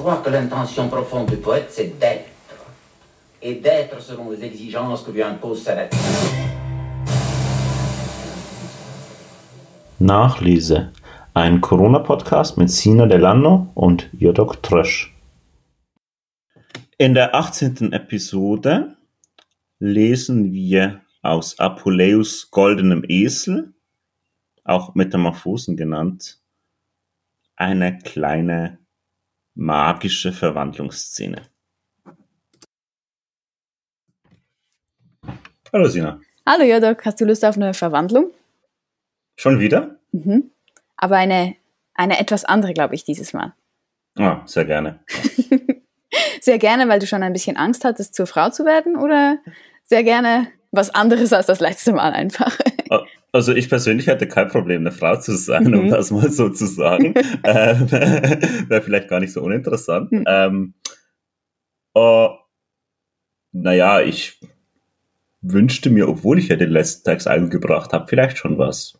croire que l'intention profonde du poète, c'est d'être. Et d'être selon les exigences que lui impose sa nature. Nachlese. Ein Corona-Podcast mit Sina Delano und Jodok Trösch. In der 18. Episode lesen wir aus Apuleius goldenem Esel, auch Metamorphosen genannt, eine kleine magische Verwandlungsszene. Hallo Sina. Hallo Jodok, hast du Lust auf eine Verwandlung? Schon wieder? Mhm. Aber eine, eine etwas andere, glaube ich, dieses Mal. Ah, sehr gerne. sehr gerne, weil du schon ein bisschen Angst hattest, zur Frau zu werden oder sehr gerne was anderes als das letzte Mal einfach? Also ich persönlich hätte kein Problem, eine Frau zu sein, mhm. um das mal so zu sagen. ähm, Wäre vielleicht gar nicht so uninteressant. Mhm. Ähm, oh, naja, ich wünschte mir, obwohl ich ja den letzten Text eingebracht habe, vielleicht schon was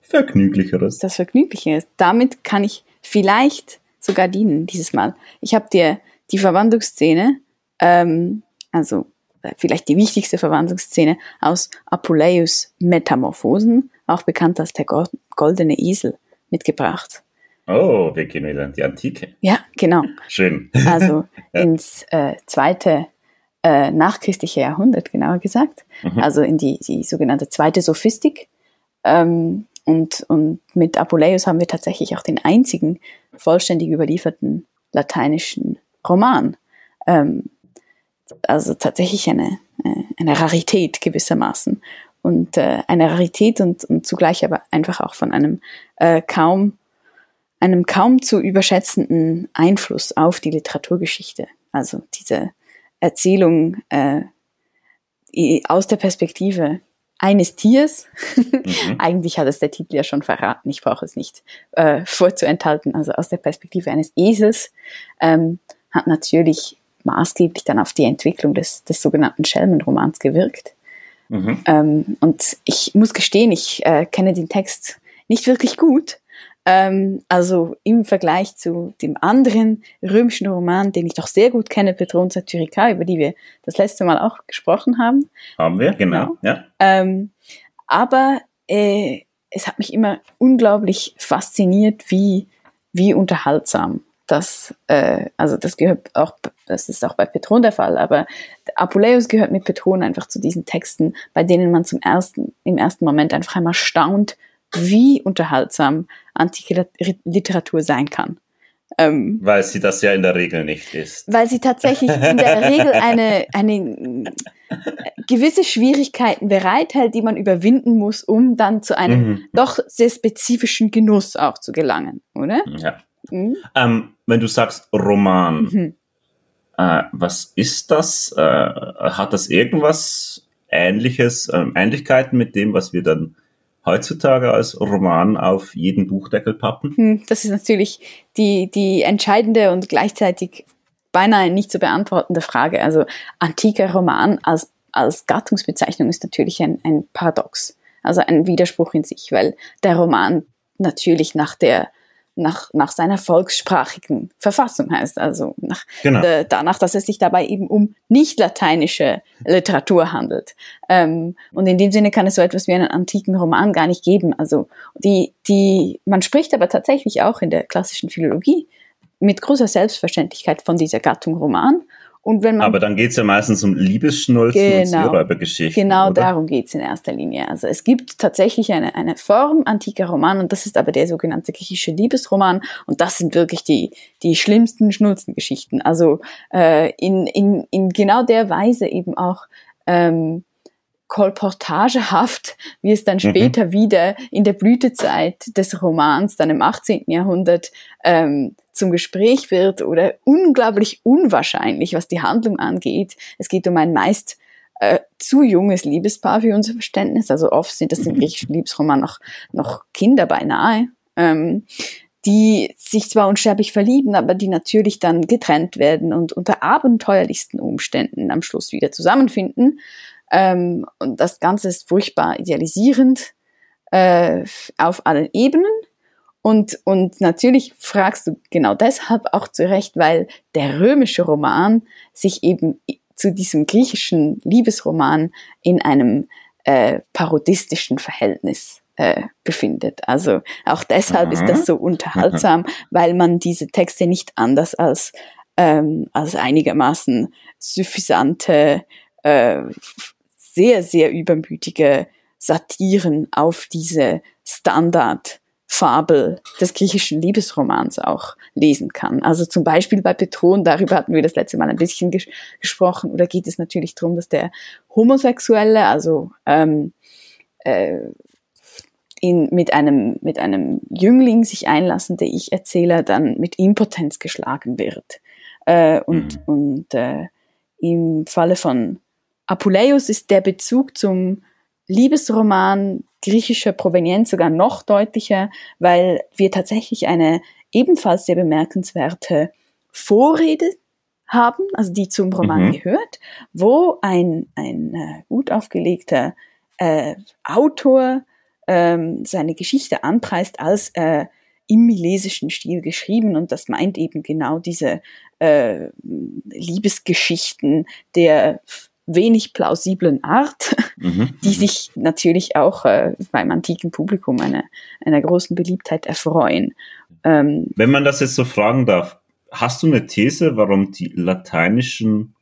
Vergnüglicheres. Das Vergnügliche. Damit kann ich vielleicht sogar dienen dieses Mal. Ich habe dir die Verwandlungsszene, ähm, also vielleicht die wichtigste Verwandlungsszene aus Apuleius Metamorphosen, auch bekannt als der goldene Esel, mitgebracht. Oh, wir gehen wieder in die Antike. Ja, genau. Schön. Also ins äh, zweite äh, nachchristliche Jahrhundert, genauer gesagt. Mhm. Also in die, die sogenannte zweite Sophistik. Ähm, und, und mit Apuleius haben wir tatsächlich auch den einzigen vollständig überlieferten lateinischen Roman. Ähm, also tatsächlich eine, äh, eine Rarität gewissermaßen. Und äh, eine Rarität und, und zugleich aber einfach auch von einem äh, kaum, einem kaum zu überschätzenden Einfluss auf die Literaturgeschichte. Also diese Erzählung äh, aus der Perspektive eines Tiers. Mhm. Eigentlich hat es der Titel ja schon verraten, ich brauche es nicht äh, vorzuenthalten. Also aus der Perspektive eines Esels ähm, hat natürlich maßgeblich dann auf die Entwicklung des, des sogenannten Schelmenromans gewirkt. Mhm. Ähm, und ich muss gestehen, ich äh, kenne den Text nicht wirklich gut, ähm, also im Vergleich zu dem anderen römischen Roman, den ich doch sehr gut kenne, Petron Satyricka, über die wir das letzte Mal auch gesprochen haben. Haben wir, genau, genau. ja. Ähm, aber äh, es hat mich immer unglaublich fasziniert, wie, wie unterhaltsam das, äh, also das gehört auch, das ist auch bei Petron der Fall, aber Apuleius gehört mit Petron einfach zu diesen Texten, bei denen man zum ersten, im ersten Moment einfach einmal staunt, wie unterhaltsam antike Literatur sein kann. Ähm, weil sie das ja in der Regel nicht ist. Weil sie tatsächlich in der Regel eine, eine gewisse Schwierigkeiten bereithält, die man überwinden muss, um dann zu einem mhm. doch sehr spezifischen Genuss auch zu gelangen, oder? Ja. Mhm. Ähm, wenn du sagst Roman, mhm. äh, was ist das? Äh, hat das irgendwas Ähnliches, äh, Ähnlichkeiten mit dem, was wir dann heutzutage als Roman auf jeden Buchdeckel pappen? Hm, das ist natürlich die, die entscheidende und gleichzeitig beinahe nicht zu beantwortende Frage. Also antiker Roman als, als Gattungsbezeichnung ist natürlich ein, ein Paradox, also ein Widerspruch in sich, weil der Roman natürlich nach der nach, nach seiner volkssprachigen Verfassung heißt, also nach, genau. äh, danach, dass es sich dabei eben um nicht lateinische Literatur handelt. Ähm, und in dem Sinne kann es so etwas wie einen antiken Roman gar nicht geben. Also die, die, man spricht aber tatsächlich auch in der klassischen Philologie mit großer Selbstverständlichkeit von dieser Gattung Roman und wenn man, Aber dann geht es ja meistens um Liebesschnulzen genau, und Seeräubergeschichten. Genau oder? darum geht es in erster Linie. Also es gibt tatsächlich eine, eine Form antiker Roman und das ist aber der sogenannte griechische Liebesroman und das sind wirklich die, die schlimmsten Schnulzengeschichten. Also äh, in, in, in genau der Weise eben auch ähm, kolportagehaft, wie es dann mhm. später mhm. wieder in der Blütezeit des Romans, dann im 18. Jahrhundert, ähm, zum Gespräch wird oder unglaublich unwahrscheinlich, was die Handlung angeht. Es geht um ein meist äh, zu junges Liebespaar für unser Verständnis. Also oft sind das im griechischen Liebesroman noch, noch Kinder beinahe, ähm, die sich zwar unsterblich verlieben, aber die natürlich dann getrennt werden und unter abenteuerlichsten Umständen am Schluss wieder zusammenfinden. Ähm, und das Ganze ist furchtbar idealisierend äh, auf allen Ebenen. Und, und natürlich fragst du genau deshalb auch zu Recht, weil der römische Roman sich eben zu diesem griechischen Liebesroman in einem äh, parodistischen Verhältnis äh, befindet. Also auch deshalb mhm. ist das so unterhaltsam, weil man diese Texte nicht anders als, ähm, als einigermaßen suffisante, äh, sehr, sehr übermütige Satiren auf diese Standard Fabel des griechischen Liebesromans auch lesen kann. Also zum Beispiel bei Petron, darüber hatten wir das letzte Mal ein bisschen ges gesprochen, oder geht es natürlich darum, dass der Homosexuelle, also ähm, äh, in, mit, einem, mit einem Jüngling sich einlassende Ich-Erzähler dann mit Impotenz geschlagen wird. Äh, und mhm. und äh, im Falle von Apuleius ist der Bezug zum Liebesroman griechischer Provenienz sogar noch deutlicher, weil wir tatsächlich eine ebenfalls sehr bemerkenswerte Vorrede haben, also die zum Roman mhm. gehört, wo ein, ein äh, gut aufgelegter äh, Autor ähm, seine Geschichte anpreist als äh, im milesischen Stil geschrieben und das meint eben genau diese äh, Liebesgeschichten der wenig plausiblen Art, mhm. die mhm. sich natürlich auch äh, beim antiken Publikum einer, einer großen Beliebtheit erfreuen. Ähm, Wenn man das jetzt so fragen darf, hast du eine These, warum die lateinischen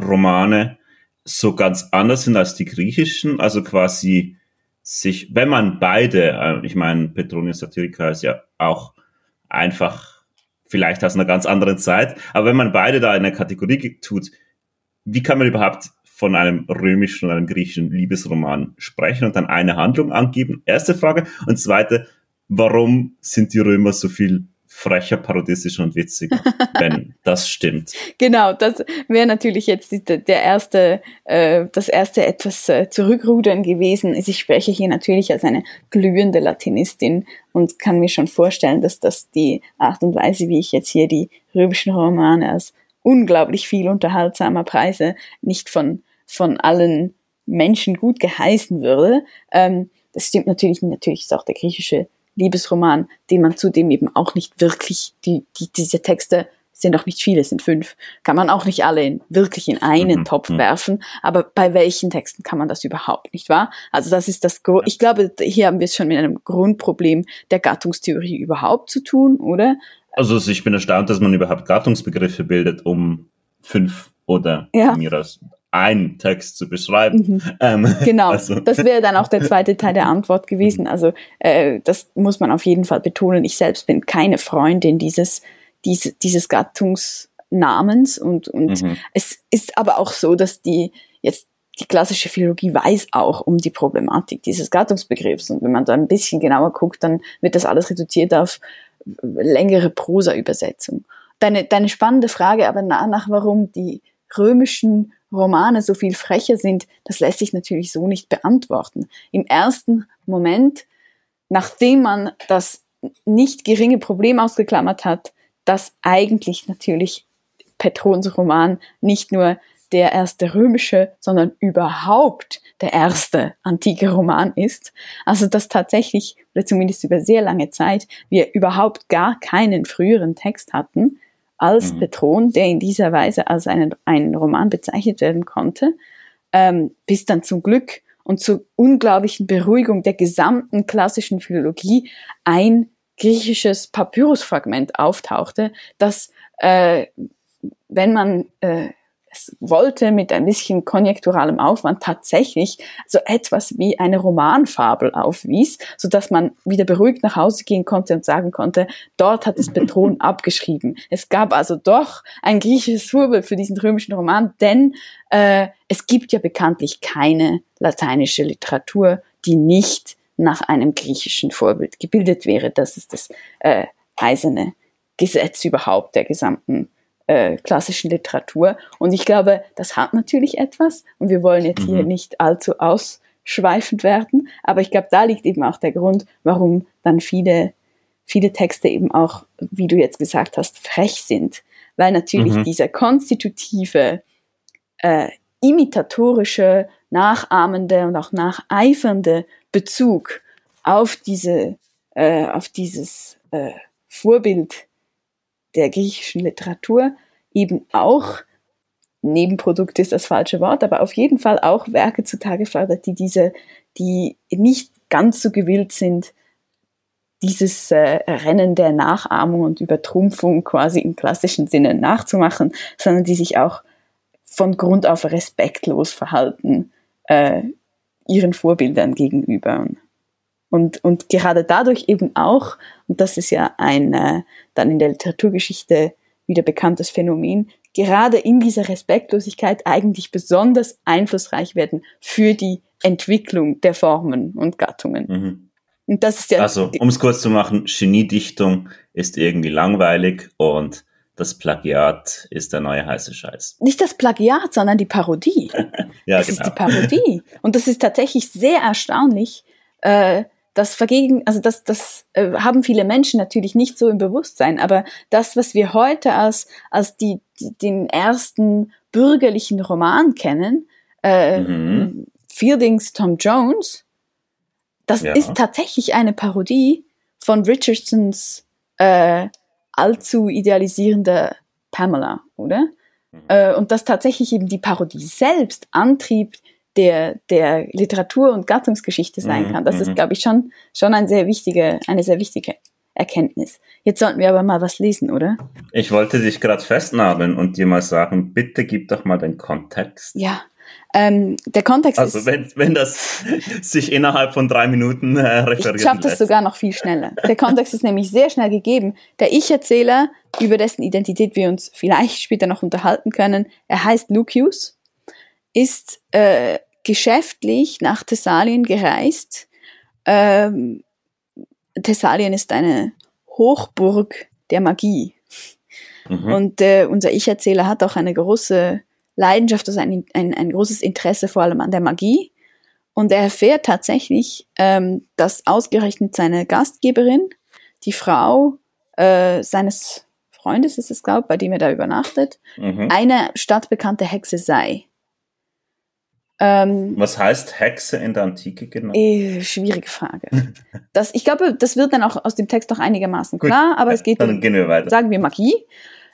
Romane so ganz anders sind als die griechischen? Also quasi sich, wenn man beide, äh, ich meine, Petronius Satirica ist ja auch einfach vielleicht aus einer ganz anderen Zeit, aber wenn man beide da in eine Kategorie tut, wie kann man überhaupt von einem römischen und einem griechischen Liebesroman sprechen und dann eine Handlung angeben? Erste Frage. Und zweite, warum sind die Römer so viel frecher, parodistischer und witziger, wenn das stimmt. Genau, das wäre natürlich jetzt der erste, äh, das erste etwas äh, zurückrudern gewesen. Ich spreche hier natürlich als eine glühende Latinistin und kann mir schon vorstellen, dass das die Art und Weise, wie ich jetzt hier die römischen Romane als unglaublich viel unterhaltsamer Preise nicht von, von allen Menschen gut geheißen würde. Ähm, das stimmt natürlich, natürlich ist auch der griechische Liebesroman, den man zudem eben auch nicht wirklich, die, die, diese Texte sind auch nicht viele, sind fünf, kann man auch nicht alle in, wirklich in einen mhm. Topf mhm. werfen, aber bei welchen Texten kann man das überhaupt nicht, wahr? Also das ist das, ich glaube, hier haben wir es schon mit einem Grundproblem der Gattungstheorie überhaupt zu tun, oder? Also ich bin erstaunt, dass man überhaupt Gattungsbegriffe bildet, um fünf oder ja. mir aus ein Text zu beschreiben. Mhm. Ähm, genau, also. das wäre dann auch der zweite Teil der Antwort gewesen. Mhm. Also äh, das muss man auf jeden Fall betonen. Ich selbst bin keine Freundin dieses, diese, dieses Gattungsnamens und, und mhm. es ist aber auch so, dass die jetzt die klassische Philologie weiß auch um die Problematik dieses Gattungsbegriffs. Und wenn man da ein bisschen genauer guckt, dann wird das alles reduziert auf längere Prosa-Übersetzung. Deine, deine spannende Frage aber nach, warum die römischen Romane so viel frecher sind, das lässt sich natürlich so nicht beantworten. Im ersten Moment, nachdem man das nicht geringe Problem ausgeklammert hat, dass eigentlich natürlich Petrons Roman nicht nur der erste römische, sondern überhaupt der erste antike Roman ist. Also dass tatsächlich, oder zumindest über sehr lange Zeit, wir überhaupt gar keinen früheren Text hatten als mhm. Petron, der in dieser Weise als einen, ein Roman bezeichnet werden konnte, ähm, bis dann zum Glück und zur unglaublichen Beruhigung der gesamten klassischen Philologie ein griechisches Papyrusfragment auftauchte, das, äh, wenn man äh, es wollte mit ein bisschen konjekturalem Aufwand tatsächlich so etwas wie eine Romanfabel aufwies, so dass man wieder beruhigt nach Hause gehen konnte und sagen konnte, dort hat es Petron abgeschrieben. Es gab also doch ein griechisches Vorbild für diesen römischen Roman, denn äh, es gibt ja bekanntlich keine lateinische Literatur, die nicht nach einem griechischen Vorbild gebildet wäre. Das ist das äh, eiserne Gesetz überhaupt der gesamten äh, klassischen Literatur. Und ich glaube, das hat natürlich etwas. Und wir wollen jetzt mhm. hier nicht allzu ausschweifend werden. Aber ich glaube, da liegt eben auch der Grund, warum dann viele, viele Texte eben auch, wie du jetzt gesagt hast, frech sind. Weil natürlich mhm. dieser konstitutive, äh, imitatorische, nachahmende und auch nacheifernde Bezug auf diese äh, auf dieses äh, Vorbild der griechischen Literatur eben auch Nebenprodukt ist das falsche Wort, aber auf jeden Fall auch Werke zutage fördert, die diese, die nicht ganz so gewillt sind, dieses äh, Rennen der Nachahmung und Übertrumpfung quasi im klassischen Sinne nachzumachen, sondern die sich auch von Grund auf respektlos verhalten äh, ihren Vorbildern gegenüber. Und, und gerade dadurch eben auch, und das ist ja ein äh, dann in der Literaturgeschichte wieder bekanntes Phänomen, gerade in dieser Respektlosigkeit eigentlich besonders einflussreich werden für die Entwicklung der Formen und Gattungen. Mhm. Und das ist ja also, um es kurz zu machen, Geniedichtung ist irgendwie langweilig und das Plagiat ist der neue heiße Scheiß. Nicht das Plagiat, sondern die Parodie. ja, es genau. ist die Parodie. Und das ist tatsächlich sehr erstaunlich, äh, das vergegen, also das, das äh, haben viele Menschen natürlich nicht so im Bewusstsein, aber das, was wir heute als, als die, die den ersten bürgerlichen Roman kennen, äh, mhm. Fieldings Tom Jones, das ja. ist tatsächlich eine Parodie von Richardsons äh, allzu idealisierender Pamela, oder? Mhm. Äh, und dass tatsächlich eben die Parodie selbst Antrieb der, der Literatur- und Gattungsgeschichte sein mhm, kann. Das ist, mhm. glaube ich, schon, schon eine sehr wichtige, eine sehr wichtige Erkenntnis. Jetzt sollten wir aber mal was lesen, oder? Ich wollte dich gerade festnageln und dir mal sagen, bitte gib doch mal den Kontext. Ja. Ähm, der Kontext also ist. Also wenn, wenn das sich innerhalb von drei Minuten äh, referiert. Ich schaffe das sogar noch viel schneller. Der Kontext ist nämlich sehr schnell gegeben. Der Ich-Erzähler, über dessen Identität wir uns vielleicht später noch unterhalten können, er heißt Lucius, ist äh, geschäftlich nach Thessalien gereist. Ähm, Thessalien ist eine Hochburg der Magie. Mhm. Und äh, unser Ich-Erzähler hat auch eine große Leidenschaft, also ein, ein, ein großes Interesse vor allem an der Magie. Und er erfährt tatsächlich, ähm, dass ausgerechnet seine Gastgeberin, die Frau äh, seines Freundes ist es, glaube ich, bei dem er da übernachtet, mhm. eine stadtbekannte Hexe sei. Ähm, Was heißt Hexe in der Antike genau? Äh, schwierige Frage. Das, ich glaube, das wird dann auch aus dem Text doch einigermaßen klar, Gut, aber es geht dann gehen wir weiter. sagen wir Magie.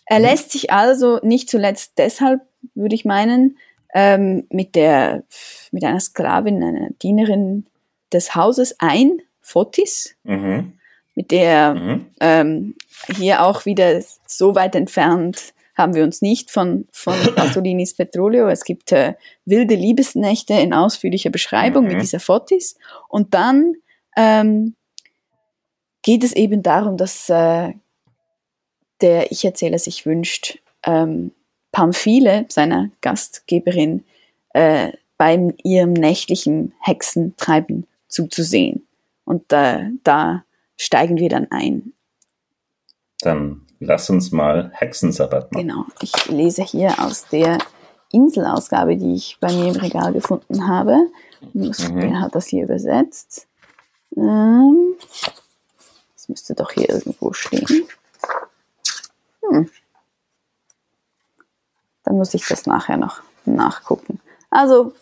Er mhm. lässt sich also nicht zuletzt deshalb, würde ich meinen, ähm, mit der mit einer Sklavin, einer Dienerin des Hauses ein, Fotis, mhm. mit der mhm. ähm, hier auch wieder so weit entfernt haben wir uns nicht von, von Pasolinis Petrolio. Es gibt äh, wilde Liebesnächte in ausführlicher Beschreibung mhm. mit dieser Fotis. Und dann ähm, geht es eben darum, dass äh, der Ich-Erzähler sich wünscht, ähm, Pamphile, seiner Gastgeberin, äh, beim ihrem nächtlichen Hexentreiben zuzusehen. Und äh, da steigen wir dann ein. Dann lass uns mal Hexensabbat machen. Genau, ich lese hier aus der Inselausgabe, die ich bei mir im Regal gefunden habe. Mhm. Wer hat das hier übersetzt? Ähm, das müsste doch hier irgendwo stehen. Hm. Dann muss ich das nachher noch nachgucken. Also,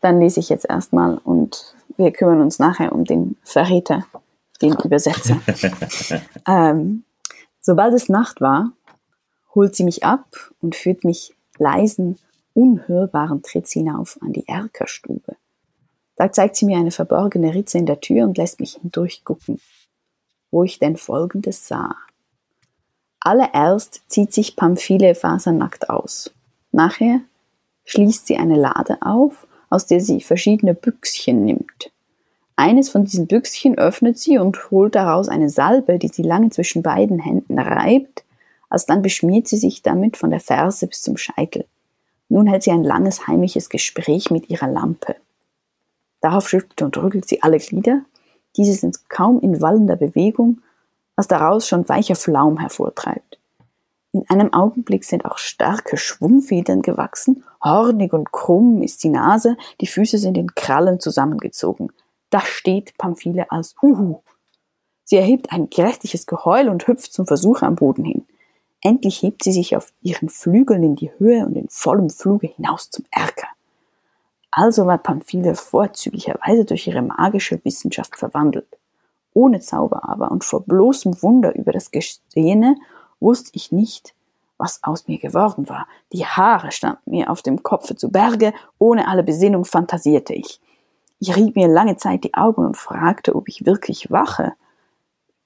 dann lese ich jetzt erstmal und wir kümmern uns nachher um den Verräter, den Übersetzer. ähm, Sobald es Nacht war, holt sie mich ab und führt mich leisen, unhörbaren Tritts hinauf an die Erkerstube. Da zeigt sie mir eine verborgene Ritze in der Tür und lässt mich hindurchgucken, wo ich denn Folgendes sah. Allererst zieht sich Pamphile fasernackt aus. Nachher schließt sie eine Lade auf, aus der sie verschiedene Büchschen nimmt. Eines von diesen Büchschen öffnet sie und holt daraus eine Salbe, die sie lange zwischen beiden Händen reibt, alsdann beschmiert sie sich damit von der Ferse bis zum Scheitel. Nun hält sie ein langes heimliches Gespräch mit ihrer Lampe. Darauf schüttelt und rüttelt sie alle Glieder, diese sind kaum in wallender Bewegung, was daraus schon weicher Flaum hervortreibt. In einem Augenblick sind auch starke Schwungfedern gewachsen, hornig und krumm ist die Nase, die Füße sind in Krallen zusammengezogen, da steht Pamphile als Uhu. Sie erhebt ein grässliches Geheul und hüpft zum Versuch am Boden hin. Endlich hebt sie sich auf ihren Flügeln in die Höhe und in vollem Fluge hinaus zum Erker. Also war Pamphile vorzüglicherweise durch ihre magische Wissenschaft verwandelt. ohne Zauber aber und vor bloßem Wunder über das Geschehene wusste ich nicht, was aus mir geworden war. Die Haare standen mir auf dem Kopfe zu Berge, ohne alle Besinnung fantasierte ich. Ich rieb mir lange Zeit die Augen und fragte, ob ich wirklich wache.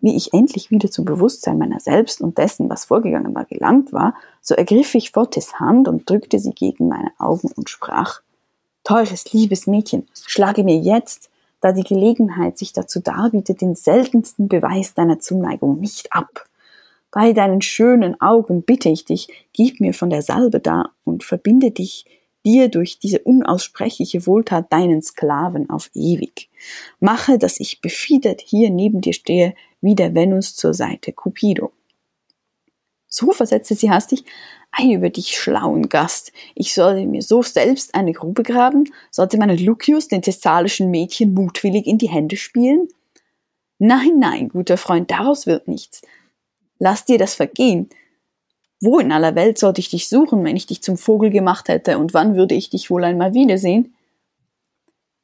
Wie ich endlich wieder zum Bewusstsein meiner selbst und dessen, was vorgegangen war, gelangt war, so ergriff ich Fotis Hand und drückte sie gegen meine Augen und sprach, Teures, liebes Mädchen, schlage mir jetzt, da die Gelegenheit sich dazu darbietet, den seltensten Beweis deiner Zuneigung nicht ab. Bei deinen schönen Augen bitte ich dich, gib mir von der Salbe da und verbinde dich dir durch diese unaussprechliche Wohltat deinen Sklaven auf ewig. Mache, dass ich befiedert hier neben dir stehe, wie der Venus zur Seite Cupido. So versetzte sie hastig, ei über dich schlauen Gast, ich solle mir so selbst eine Grube graben, sollte meinen Lucius, den thessalischen Mädchen, mutwillig in die Hände spielen? Nein, nein, guter Freund, daraus wird nichts. Lass dir das vergehen, wo in aller Welt sollte ich dich suchen, wenn ich dich zum Vogel gemacht hätte, und wann würde ich dich wohl einmal wiedersehen?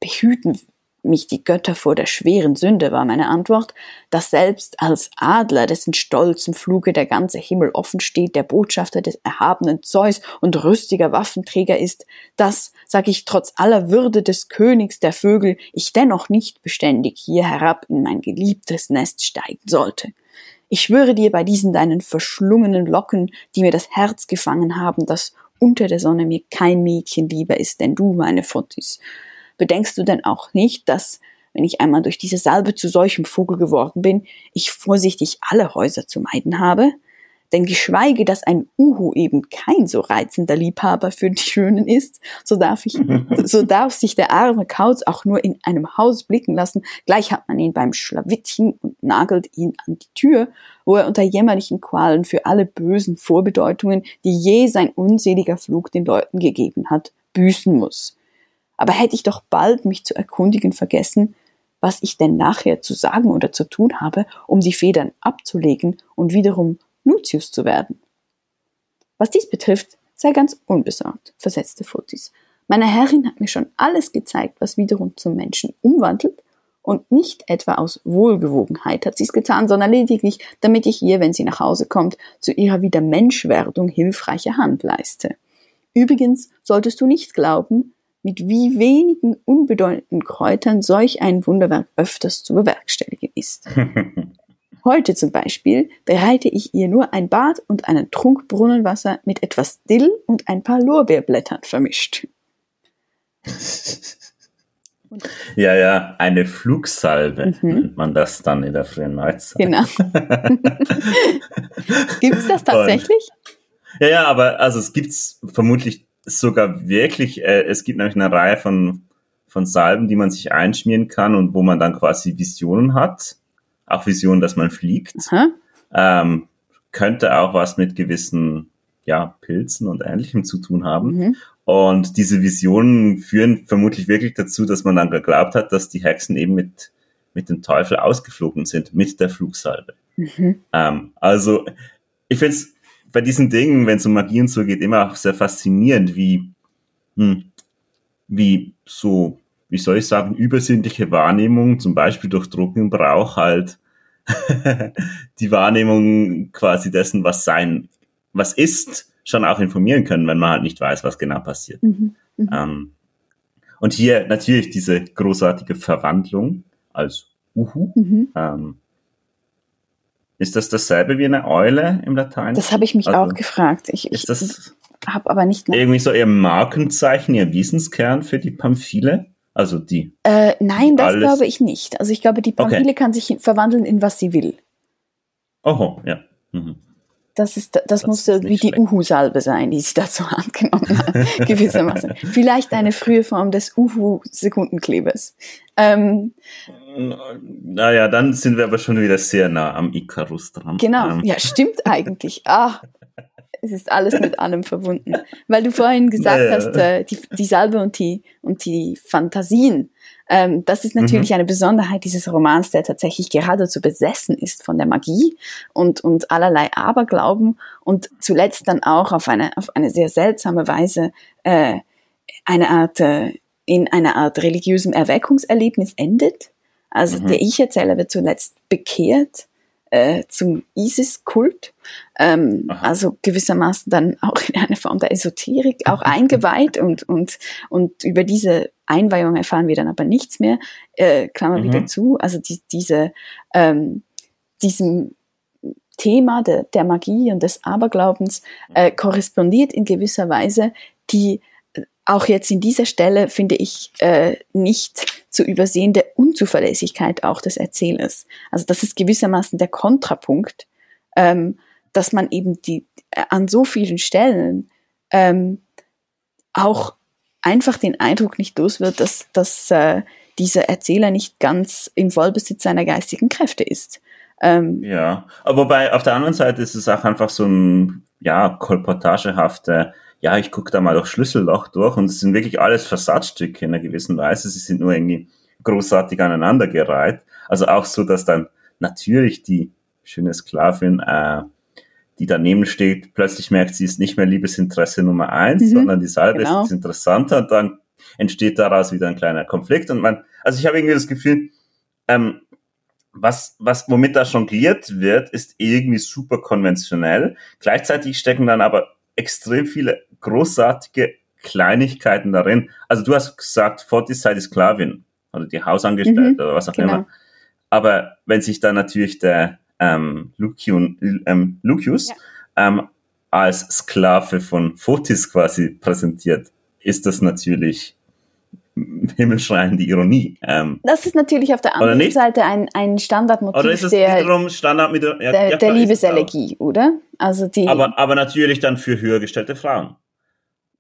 Behüten mich die Götter vor der schweren Sünde, war meine Antwort, dass selbst als Adler, dessen stolzen Fluge der ganze Himmel offen steht, der Botschafter des erhabenen Zeus und rüstiger Waffenträger ist, dass, sag ich, trotz aller Würde des Königs der Vögel, ich dennoch nicht beständig hier herab in mein geliebtes Nest steigen sollte. Ich schwöre dir bei diesen deinen verschlungenen Locken, die mir das Herz gefangen haben, dass unter der Sonne mir kein Mädchen lieber ist, denn du, meine Fotis. Bedenkst du denn auch nicht, dass, wenn ich einmal durch diese Salbe zu solchem Vogel geworden bin, ich vorsichtig alle Häuser zu meiden habe? Denn geschweige, dass ein Uhu eben kein so reizender Liebhaber für die Schönen ist, so darf ich, so darf sich der arme Kauz auch nur in einem Haus blicken lassen. Gleich hat man ihn beim Schlawittchen und nagelt ihn an die Tür, wo er unter jämmerlichen Qualen für alle bösen Vorbedeutungen, die je sein unseliger Flug den Leuten gegeben hat, büßen muss. Aber hätte ich doch bald mich zu erkundigen vergessen, was ich denn nachher zu sagen oder zu tun habe, um die Federn abzulegen und wiederum Lucius zu werden. Was dies betrifft, sei ganz unbesorgt, versetzte Fotis. Meine Herrin hat mir schon alles gezeigt, was wiederum zum Menschen umwandelt, und nicht etwa aus Wohlgewogenheit hat sie es getan, sondern lediglich, damit ich ihr, wenn sie nach Hause kommt, zu ihrer Wiedermenschwerdung hilfreiche Hand leiste. Übrigens solltest du nicht glauben, mit wie wenigen unbedeutenden Kräutern solch ein Wunderwerk öfters zu bewerkstelligen ist. Heute zum Beispiel bereite ich ihr nur ein Bad und einen Trunk Brunnenwasser mit etwas Dill und ein paar Lorbeerblättern vermischt. Ja, ja, eine Flugsalbe mhm. nennt man das dann in der frühen Neuzeit. Genau. gibt es das tatsächlich? Und, ja, ja, aber also es gibt es vermutlich sogar wirklich. Äh, es gibt nämlich eine Reihe von, von Salben, die man sich einschmieren kann und wo man dann quasi Visionen hat auch Vision, dass man fliegt. Ähm, könnte auch was mit gewissen ja, Pilzen und Ähnlichem zu tun haben. Mhm. Und diese Visionen führen vermutlich wirklich dazu, dass man dann geglaubt hat, dass die Hexen eben mit, mit dem Teufel ausgeflogen sind, mit der Flugsalbe. Mhm. Ähm, also, ich finde es bei diesen Dingen, wenn es um Magie und so geht, immer auch sehr faszinierend, wie, hm, wie so wie soll ich sagen, übersinnliche Wahrnehmung, zum Beispiel durch Drogenbrauch halt die Wahrnehmung quasi dessen, was sein, was ist, schon auch informieren können, wenn man halt nicht weiß, was genau passiert. Mhm. Mhm. Ähm, und hier natürlich diese großartige Verwandlung als Uhu. Mhm. Ähm, ist das dasselbe wie eine Eule im Latein? Das habe ich mich also, auch gefragt. Ich, das habe aber nicht irgendwie so ihr Markenzeichen, ihr Wissenskern für die Pamphile? Also die. Äh, nein, das alles. glaube ich nicht. Also ich glaube, die Pamphile okay. kann sich verwandeln in was sie will. Oho, ja. Mhm. Das, ist, das, das muss wie die Uhu-Salbe sein, die sie dazu angenommen hat, gewissermaßen. Vielleicht eine frühe Form des Uhu-Sekundenklebers. Ähm, naja, dann sind wir aber schon wieder sehr nah am Icarus dran. Genau, ähm. ja, stimmt eigentlich. Ah, es ist alles mit allem verbunden. Weil du vorhin gesagt naja. hast, äh, die, die Salbe und die, und die Fantasien, ähm, das ist natürlich mhm. eine Besonderheit dieses Romans, der tatsächlich geradezu besessen ist von der Magie und, und allerlei Aberglauben und zuletzt dann auch auf eine, auf eine sehr seltsame Weise äh, eine Art, äh, in einer Art religiösem Erweckungserlebnis endet. Also mhm. der Ich-Erzähler wird zuletzt bekehrt äh, zum ISIS-Kult, ähm, also gewissermaßen dann auch in eine Form der Esoterik auch eingeweiht und, und, und über diese Einweihung erfahren wir dann aber nichts mehr, äh, Klammer mhm. wieder zu, also die, diese, ähm, diesem Thema de, der Magie und des Aberglaubens äh, korrespondiert in gewisser Weise die auch jetzt in dieser Stelle finde ich äh, nicht zu übersehende Unzuverlässigkeit auch des Erzählers. Also das ist gewissermaßen der Kontrapunkt, ähm, dass man eben die äh, an so vielen Stellen ähm, auch einfach den Eindruck nicht los wird, dass, dass äh, dieser Erzähler nicht ganz im Vollbesitz seiner geistigen Kräfte ist. Ähm, ja, aber wobei auf der anderen Seite ist es auch einfach so ein ja kolportagehafter ja, ich gucke da mal durch Schlüsselloch durch und es sind wirklich alles Versatzstücke in einer gewissen Weise. Sie sind nur irgendwie großartig aneinandergereiht. Also auch so, dass dann natürlich die schöne Sklavin, äh, die daneben steht, plötzlich merkt, sie ist nicht mehr Liebesinteresse Nummer eins, mhm, sondern die Salbe genau. ist interessanter und dann entsteht daraus wieder ein kleiner Konflikt und man, also ich habe irgendwie das Gefühl, ähm, was, was, womit da jongliert wird, ist irgendwie super konventionell. Gleichzeitig stecken dann aber extrem viele großartige Kleinigkeiten darin. Also du hast gesagt, Fortis sei die Sklavin oder die Hausangestellte mhm, oder was auch genau. immer. Aber wenn sich dann natürlich der ähm, Luciun, ähm, Lucius ja. ähm, als Sklave von Fotis quasi präsentiert, ist das natürlich himmelschreiende Ironie. Ähm, das ist natürlich auf der anderen Seite ein, ein Standardmotiv oder ist es der, wiederum Standard mit der, ja, der, ja, der Liebeselegie, oder? Also die, aber, aber natürlich dann für höher gestellte Frauen.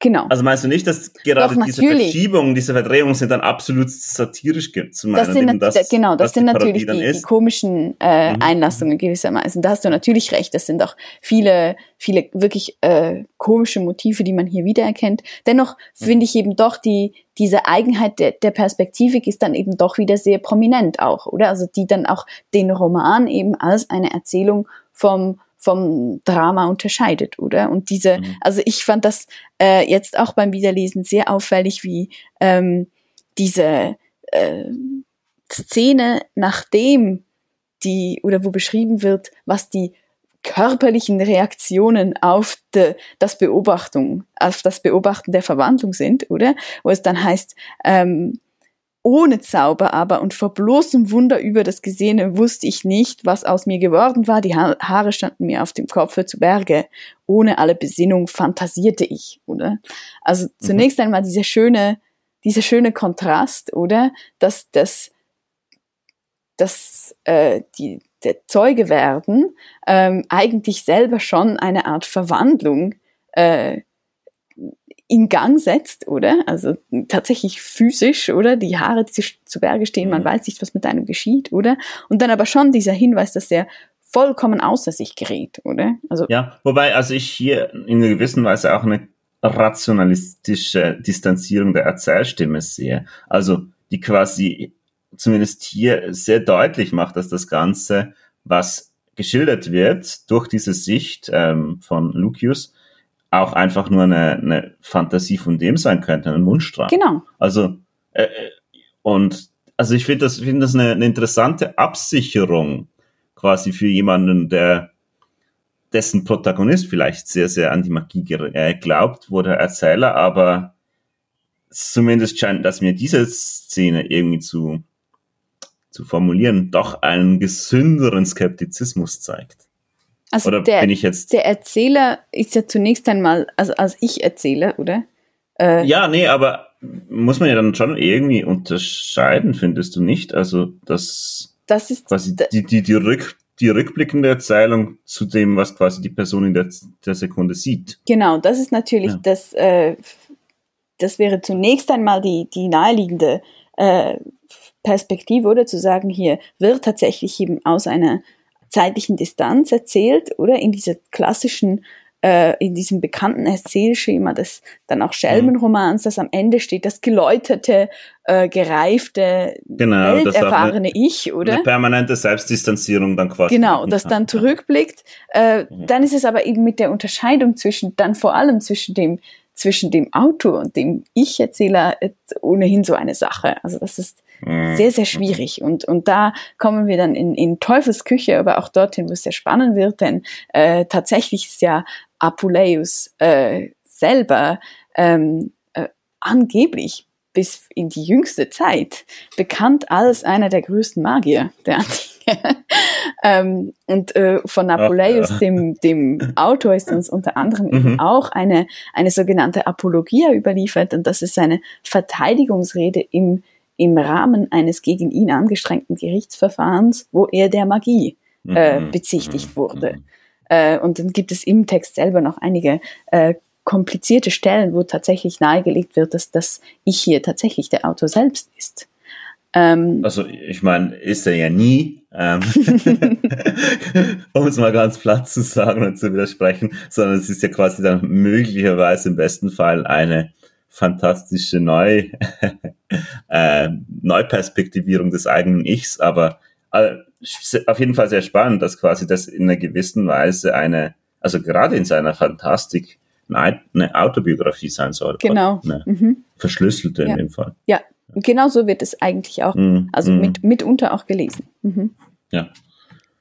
Genau. Also meinst du nicht, dass gerade Doch, diese Verschiebungen, diese Verdrehungen sind dann absolut satirisch zu meinen? Das sind, das, genau, das sind natürlich die, die, komischen äh, mhm. Einlassungen gewissermaßen. Da hast du natürlich recht. Das sind auch viele, viele wirklich äh, komische Motive, die man hier wiedererkennt. Dennoch mhm. finde ich eben doch die diese Eigenheit der, der Perspektivik ist dann eben doch wieder sehr prominent auch, oder? Also die dann auch den Roman eben als eine Erzählung vom vom Drama unterscheidet, oder? Und diese, mhm. also ich fand das äh, jetzt auch beim Wiederlesen sehr auffällig, wie ähm, diese äh, Szene, nachdem die, oder wo beschrieben wird, was die körperlichen Reaktionen auf de, das Beobachtung, auf das Beobachten der Verwandlung sind, oder? Wo es dann heißt, ähm, ohne Zauber aber und vor bloßem Wunder über das Gesehene wusste ich nicht, was aus mir geworden war. Die Haare standen mir auf dem Kopfe zu Berge. Ohne alle Besinnung fantasierte ich, oder? Also mhm. zunächst einmal dieser schöne, dieser schöne Kontrast, oder? Dass, dass, dass äh, die, der Zeuge werden ähm, eigentlich selber schon eine Art Verwandlung äh, in Gang setzt, oder? Also tatsächlich physisch, oder? Die Haare, die zu Berge stehen, man mhm. weiß nicht, was mit einem geschieht, oder? Und dann aber schon dieser Hinweis, dass er vollkommen außer sich gerät, oder? Also ja, wobei, also ich hier in einer gewissen Weise auch eine rationalistische Distanzierung der Erzählstimme sehe. Also die quasi zumindest hier sehr deutlich macht, dass das Ganze, was geschildert wird durch diese Sicht ähm, von Lucius, auch einfach nur eine, eine Fantasie von dem sein könnte, ein Wunschtraum. Genau. Also, äh, äh, und also ich finde das, finde das eine, eine interessante Absicherung quasi für jemanden, der dessen Protagonist vielleicht sehr, sehr an die Magie äh, glaubt, wo der Erzähler aber zumindest scheint, dass mir diese Szene irgendwie zu, zu formulieren, doch einen gesünderen Skeptizismus zeigt. Also oder der, bin ich jetzt. Der Erzähler ist ja zunächst einmal, also als ich erzähle, oder? Äh, ja, nee, aber muss man ja dann schon irgendwie unterscheiden, findest du nicht? Also das, das ist quasi die, die, die, Rück, die rückblickende Erzählung zu dem, was quasi die Person in der, der Sekunde sieht. Genau, das ist natürlich ja. das, äh, das wäre zunächst einmal die, die naheliegende äh, Perspektive, oder zu sagen, hier wird tatsächlich eben aus einer zeitlichen Distanz erzählt, oder? In dieser klassischen, äh, in diesem bekannten Erzählschema des dann auch Schelmenromans, das am Ende steht, das geläuterte, äh, gereifte, genau, welterfahrene Ich, oder? Eine permanente Selbstdistanzierung dann quasi. Genau, das dann zurückblickt. Äh, mhm. Dann ist es aber eben mit der Unterscheidung zwischen, dann vor allem zwischen dem zwischen dem Autor und dem Ich-Erzähler ohnehin so eine Sache. Also das ist. Sehr, sehr schwierig. Und, und da kommen wir dann in, in Teufels Küche, aber auch dorthin, wo es sehr spannend wird, denn äh, tatsächlich ist ja Apuleius äh, selber ähm, äh, angeblich bis in die jüngste Zeit bekannt als einer der größten Magier der Antike. ähm, und äh, von Napoleus, ja. dem, dem Autor, ist uns unter anderem mhm. auch eine, eine sogenannte Apologia überliefert. Und das ist eine Verteidigungsrede im, im Rahmen eines gegen ihn angestrengten Gerichtsverfahrens, wo er der Magie äh, mhm. bezichtigt wurde. Mhm. Äh, und dann gibt es im Text selber noch einige äh, komplizierte Stellen, wo tatsächlich nahegelegt wird, dass das Ich hier tatsächlich der Autor selbst ist. Ähm, also ich meine, ist er ja nie, ähm, um es mal ganz platt zu sagen und zu widersprechen, sondern es ist ja quasi dann möglicherweise im besten Fall eine fantastische Neu äh, Neuperspektivierung des eigenen Ichs, aber äh, auf jeden Fall sehr spannend, dass quasi das in einer gewissen Weise eine, also gerade in seiner Fantastik eine Autobiografie sein soll. Genau. Mhm. verschlüsselte ja. in dem Fall. Ja, genau so wird es eigentlich auch, mhm. also mhm. mit, mitunter auch gelesen. Mhm. Ja.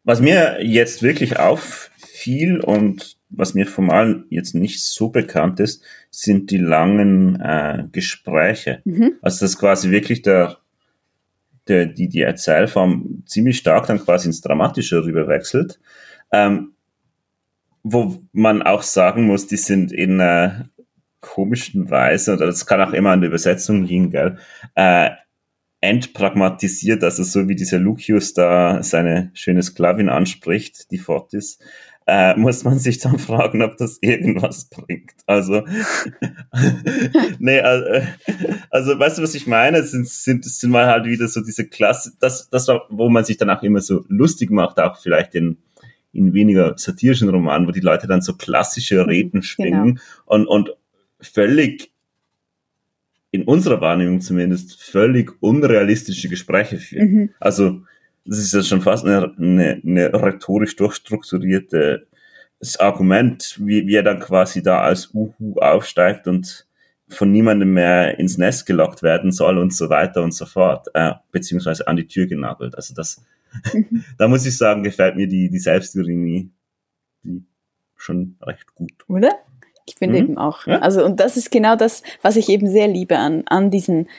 Was mir jetzt wirklich auffiel und was mir formal jetzt nicht so bekannt ist, sind die langen äh, Gespräche. Mhm. Also das quasi wirklich der, der, die, die Erzählform ziemlich stark dann quasi ins Dramatische rüberwechselt. Ähm, wo man auch sagen muss, die sind in einer komischen Weise, oder das kann auch immer an der Übersetzung liegen, gell, äh, entpragmatisiert, also so wie dieser Lucius da seine schöne Sklavin anspricht, die Fortis, äh, muss man sich dann fragen, ob das irgendwas bringt. Also, nee, also, also, weißt du, was ich meine? Es sind, sind, sind mal halt wieder so diese Klasse, das, das war, wo man sich dann auch immer so lustig macht, auch vielleicht in, in weniger satirischen Romanen, wo die Leute dann so klassische mhm, Reden schwingen genau. und, und völlig, in unserer Wahrnehmung zumindest, völlig unrealistische Gespräche führen. Mhm. Also, das ist ja schon fast eine, eine, eine rhetorisch durchstrukturierte Argument, wie, wie er dann quasi da als Uhu aufsteigt und von niemandem mehr ins Nest gelockt werden soll und so weiter und so fort, äh, beziehungsweise an die Tür genagelt. Also das, da muss ich sagen, gefällt mir die, die Selbstironie die schon recht gut. Oder? Ich finde mhm. eben auch. Ja? Also, und das ist genau das, was ich eben sehr liebe an, an diesen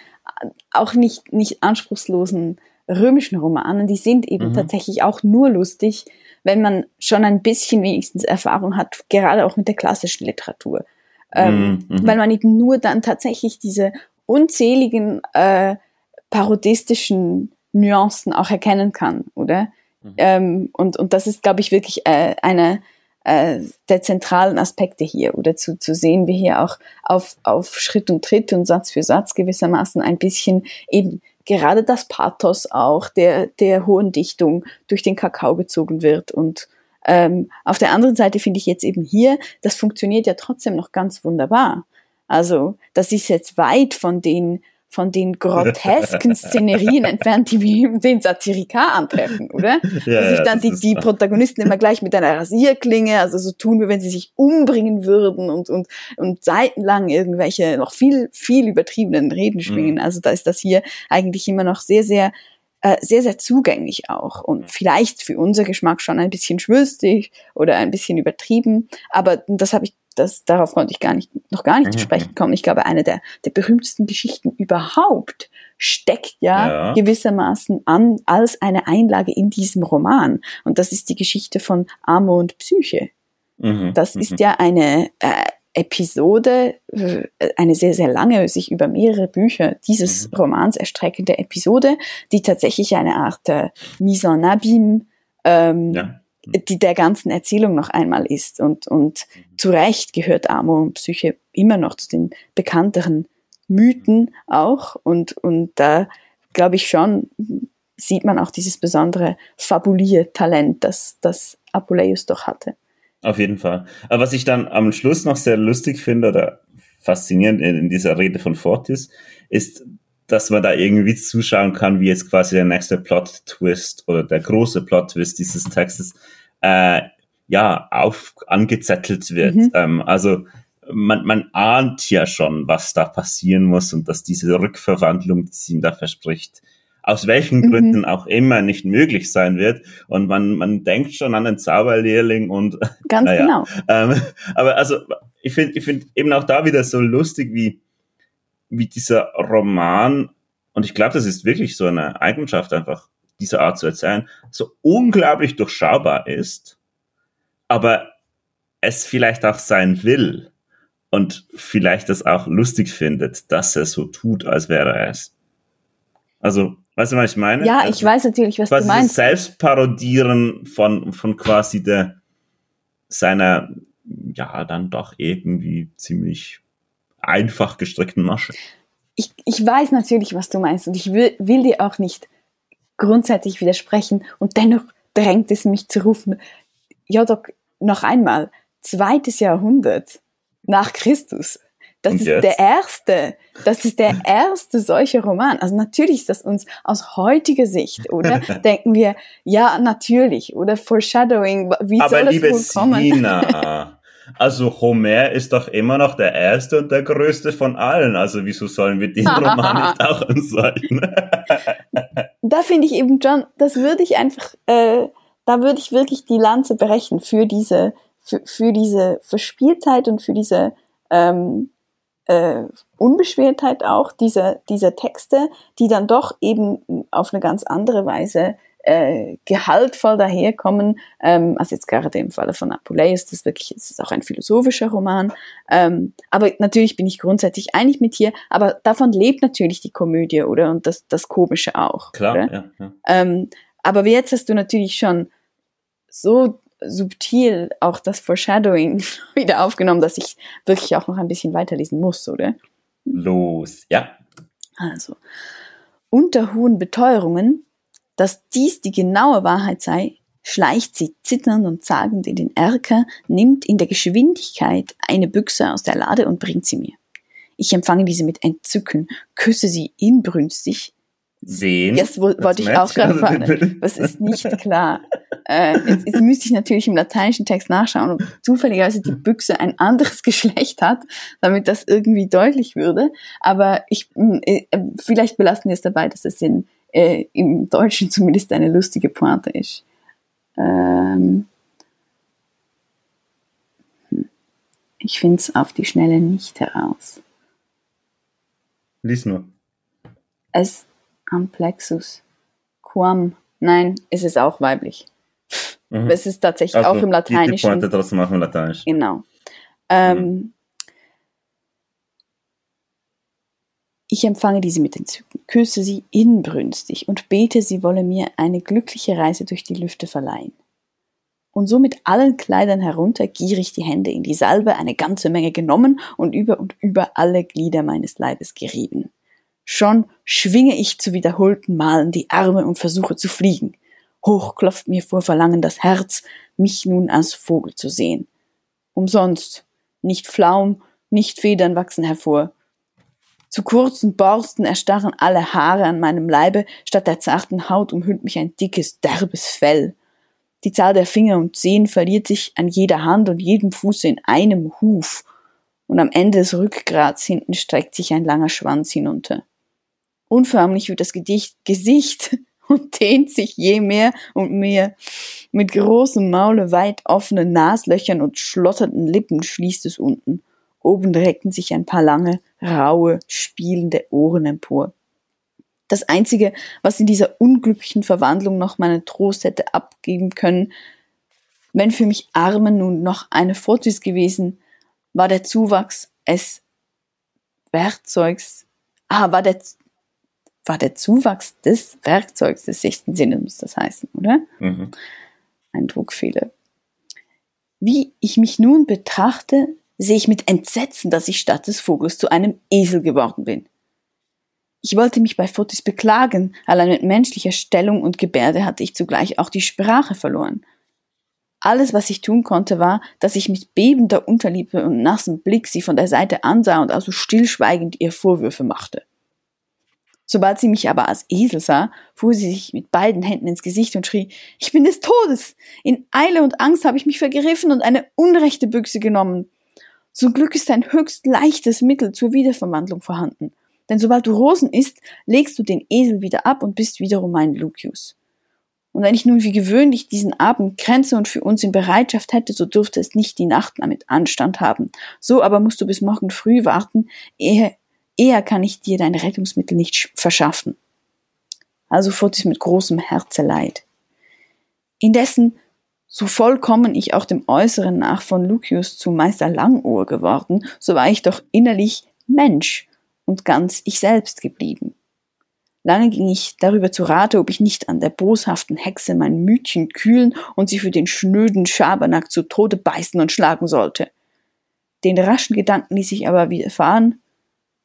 auch nicht, nicht anspruchslosen römischen Romanen. Die sind eben mhm. tatsächlich auch nur lustig, wenn man schon ein bisschen wenigstens Erfahrung hat, gerade auch mit der klassischen Literatur. Ähm, mhm. Weil man eben nur dann tatsächlich diese unzähligen äh, parodistischen Nuancen auch erkennen kann, oder? Mhm. Ähm, und, und das ist, glaube ich, wirklich äh, einer äh, der zentralen Aspekte hier, oder zu, zu sehen wir hier auch auf, auf Schritt und Tritt und Satz für Satz gewissermaßen ein bisschen eben gerade das Pathos auch der, der hohen Dichtung durch den Kakao gezogen wird. Und ähm, auf der anderen Seite finde ich jetzt eben hier, das funktioniert ja trotzdem noch ganz wunderbar. Also das ist jetzt weit von den von den grotesken Szenerien entfernt, die wir den Satirika antreffen, oder? Ja, Dass sich dann die, die Protagonisten immer gleich mit einer Rasierklinge, also so tun, wie wenn sie sich umbringen würden und, und, und seitenlang irgendwelche noch viel, viel übertriebenen Reden schwingen. Mhm. Also da ist das hier eigentlich immer noch sehr, sehr äh, sehr, sehr zugänglich auch und vielleicht für unser Geschmack schon ein bisschen schwülstig oder ein bisschen übertrieben. Aber das habe ich das, darauf konnte ich gar nicht, noch gar nicht mhm. zu sprechen kommen. Ich glaube, eine der, der berühmtesten Geschichten überhaupt steckt ja, ja, gewissermaßen an als eine Einlage in diesem Roman. Und das ist die Geschichte von Amor und Psyche. Mhm. Das mhm. ist ja eine äh, Episode, äh, eine sehr, sehr lange, sich über mehrere Bücher dieses mhm. Romans erstreckende Episode, die tatsächlich eine Art äh, Mise en Abîme ähm, ja die der ganzen Erzählung noch einmal ist. Und, und mhm. zu Recht gehört Amor und Psyche immer noch zu den bekannteren Mythen auch. Und, und da glaube ich schon, sieht man auch dieses besondere Fabuliertalent, das, das Apuleius doch hatte. Auf jeden Fall. Aber was ich dann am Schluss noch sehr lustig finde oder faszinierend in dieser Rede von Fortis, ist, dass man da irgendwie zuschauen kann, wie jetzt quasi der nächste Plot-Twist oder der große Plot-Twist dieses Textes äh, ja auf angezettelt wird. Mhm. Ähm, also man, man ahnt ja schon, was da passieren muss und dass diese Rückverwandlung, die sie ihm da verspricht, aus welchen mhm. Gründen auch immer nicht möglich sein wird. Und man, man denkt schon an den Zauberlehrling und ganz naja. genau. Ähm, aber also ich finde ich finde eben auch da wieder so lustig, wie, wie dieser Roman, und ich glaube, das ist wirklich so eine Eigenschaft einfach, dieser Art zu erzählen, so unglaublich durchschaubar ist, aber es vielleicht auch sein will und vielleicht das auch lustig findet, dass er so tut, als wäre er es. Also, weißt du, was ich meine? Ja, also, ich weiß natürlich, was du meinst. Das Selbstparodieren von, von quasi der, seiner, ja, dann doch irgendwie ziemlich einfach gestrickten Masche. Ich, ich weiß natürlich, was du meinst und ich will, will dir auch nicht grundsätzlich widersprechen und dennoch drängt es mich zu rufen, ja doch, noch einmal, zweites Jahrhundert nach Christus. Das Und ist jetzt? der erste, das ist der erste solche Roman. Also natürlich ist das uns aus heutiger Sicht, oder? Denken wir, ja, natürlich, oder Foreshadowing, wie Aber soll das liebe wohl kommen? Sina, also Homer ist doch immer noch der erste und der größte von allen. Also wieso sollen wir den Roman nicht auch anzeigen? da finde ich eben, John, das würde ich einfach, äh, da würde ich wirklich die Lanze brechen für diese, für, für diese Verspieltheit und für diese ähm, äh, Unbeschwertheit auch dieser, dieser Texte, die dann doch eben auf eine ganz andere Weise äh, gehaltvoll daherkommen, ähm, also jetzt gerade im Falle von Apuleius, das wirklich, es ist auch ein philosophischer Roman, ähm, aber natürlich bin ich grundsätzlich einig mit dir, aber davon lebt natürlich die Komödie, oder, und das, das Komische auch. Klar, oder? ja. ja. Ähm, aber jetzt hast du natürlich schon so subtil auch das Foreshadowing wieder aufgenommen, dass ich wirklich auch noch ein bisschen weiterlesen muss, oder? Los, ja. Also, unter hohen Beteuerungen, dass dies die genaue Wahrheit sei, schleicht sie zitternd und zagend in den Erker, nimmt in der Geschwindigkeit eine Büchse aus der Lade und bringt sie mir. Ich empfange diese mit Entzücken, küsse sie inbrünstig, Wen? Das wollte ich auch gerade fragen. Das ist nicht klar. Äh, jetzt, jetzt müsste ich natürlich im lateinischen Text nachschauen, ob zufälligerweise die Büchse ein anderes Geschlecht hat, damit das irgendwie deutlich würde. Aber ich, äh, vielleicht belasten wir es dabei, dass es in, äh, im Deutschen zumindest eine lustige Pointe ist. Ähm, hm. ich finde es auf die Schnelle nicht heraus. Lies nur. Es Amplexus. Quam. Nein, es ist auch weiblich. Mhm. Es ist tatsächlich also, auch im Lateinischen. Die, Pointe draus machen im Lateinischen. Genau. Ähm, mhm. Ich empfange diese mit Entzücken, küsse sie inbrünstig und bete, sie wolle mir eine glückliche Reise durch die Lüfte verleihen. Und so mit allen Kleidern herunter, gierig die Hände in die Salbe, eine ganze Menge genommen und über und über alle Glieder meines Leibes gerieben. Schon schwinge ich zu wiederholten Malen die Arme und versuche zu fliegen. Hoch klopft mir vor Verlangen das Herz, mich nun als Vogel zu sehen. Umsonst. Nicht Flaum, nicht Federn wachsen hervor. Zu kurzen Borsten erstarren alle Haare an meinem Leibe, statt der zarten Haut umhüllt mich ein dickes, derbes Fell. Die Zahl der Finger und Zehen verliert sich an jeder Hand und jedem Fuße in einem Huf, und am Ende des Rückgrats hinten streckt sich ein langer Schwanz hinunter. Unförmlich wird das Gedicht Gesicht und dehnt sich je mehr und mehr. Mit großem Maule, weit offenen Naslöchern und schlotternden Lippen schließt es unten. Oben reckten sich ein paar lange, raue, spielende Ohren empor. Das Einzige, was in dieser unglücklichen Verwandlung noch meinen Trost hätte abgeben können, wenn für mich Armen nun noch eine Fortis gewesen, war der Zuwachs es Werkzeugs, ah, war der, war der Zuwachs des Werkzeugs des sechsten Sinnes, muss das heißen, oder? Mhm. Ein Druckfehler. Wie ich mich nun betrachte, sehe ich mit Entsetzen, dass ich statt des Vogels zu einem Esel geworden bin. Ich wollte mich bei Fotis beklagen, allein mit menschlicher Stellung und Gebärde hatte ich zugleich auch die Sprache verloren. Alles, was ich tun konnte, war, dass ich mit bebender Unterliebe und nassem Blick sie von der Seite ansah und also stillschweigend ihr Vorwürfe machte. Sobald sie mich aber als Esel sah, fuhr sie sich mit beiden Händen ins Gesicht und schrie, ich bin des Todes! In Eile und Angst habe ich mich vergriffen und eine unrechte Büchse genommen. Zum Glück ist ein höchst leichtes Mittel zur Wiederverwandlung vorhanden. denn sobald du Rosen isst, legst du den Esel wieder ab und bist wiederum ein Lucius. Und wenn ich nun wie gewöhnlich diesen Abend kränze und für uns in Bereitschaft hätte, so dürfte es nicht die Nacht damit Anstand haben. So aber musst du bis morgen früh warten, ehe, eher kann ich dir dein Rettungsmittel nicht verschaffen. Also fuhr es mit großem Herzeleid. Indessen, so vollkommen ich auch dem Äußeren nach von Lucius zu Meister Langohr geworden, so war ich doch innerlich Mensch und ganz ich selbst geblieben. Lange ging ich darüber zu Rate, ob ich nicht an der boshaften Hexe mein Mütchen kühlen und sie für den schnöden Schabernack zu Tode beißen und schlagen sollte. Den raschen Gedanken ließ ich aber widerfahren,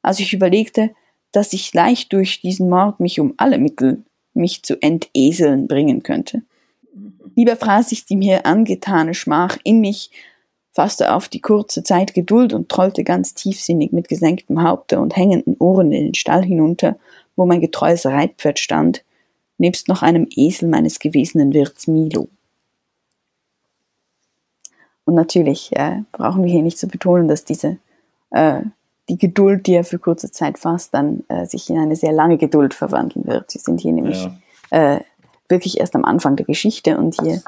als ich überlegte, dass ich leicht durch diesen Mord mich um alle Mittel mich zu enteseln bringen könnte. Lieber fraß ich die mir angetane Schmach in mich, fasste auf die kurze Zeit Geduld und trollte ganz tiefsinnig mit gesenktem Haupte und hängenden Ohren in den Stall hinunter, wo mein getreues Reitpferd stand, nebst noch einem Esel meines gewesenen Wirts Milo. Und natürlich äh, brauchen wir hier nicht zu betonen, dass diese äh, die Geduld, die er für kurze Zeit fasst, dann äh, sich in eine sehr lange Geduld verwandeln wird. Sie sind hier nämlich ja. Wirklich erst am Anfang der Geschichte und hier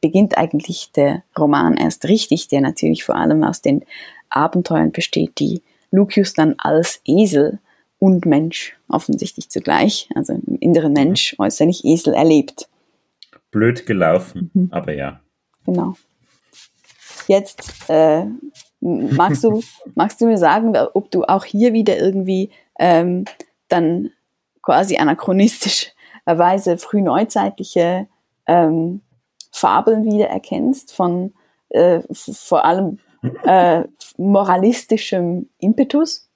beginnt eigentlich der Roman erst richtig, der natürlich vor allem aus den Abenteuern besteht, die Lucius dann als Esel und Mensch offensichtlich zugleich, also im inneren Mensch, äußerlich Esel erlebt. Blöd gelaufen, mhm. aber ja. Genau. Jetzt äh, magst du, magst du mir sagen, ob du auch hier wieder irgendwie ähm, dann quasi anachronistischerweise frühneuzeitliche ähm, Fabeln wieder erkennst von äh, vor allem äh, moralistischem Impetus?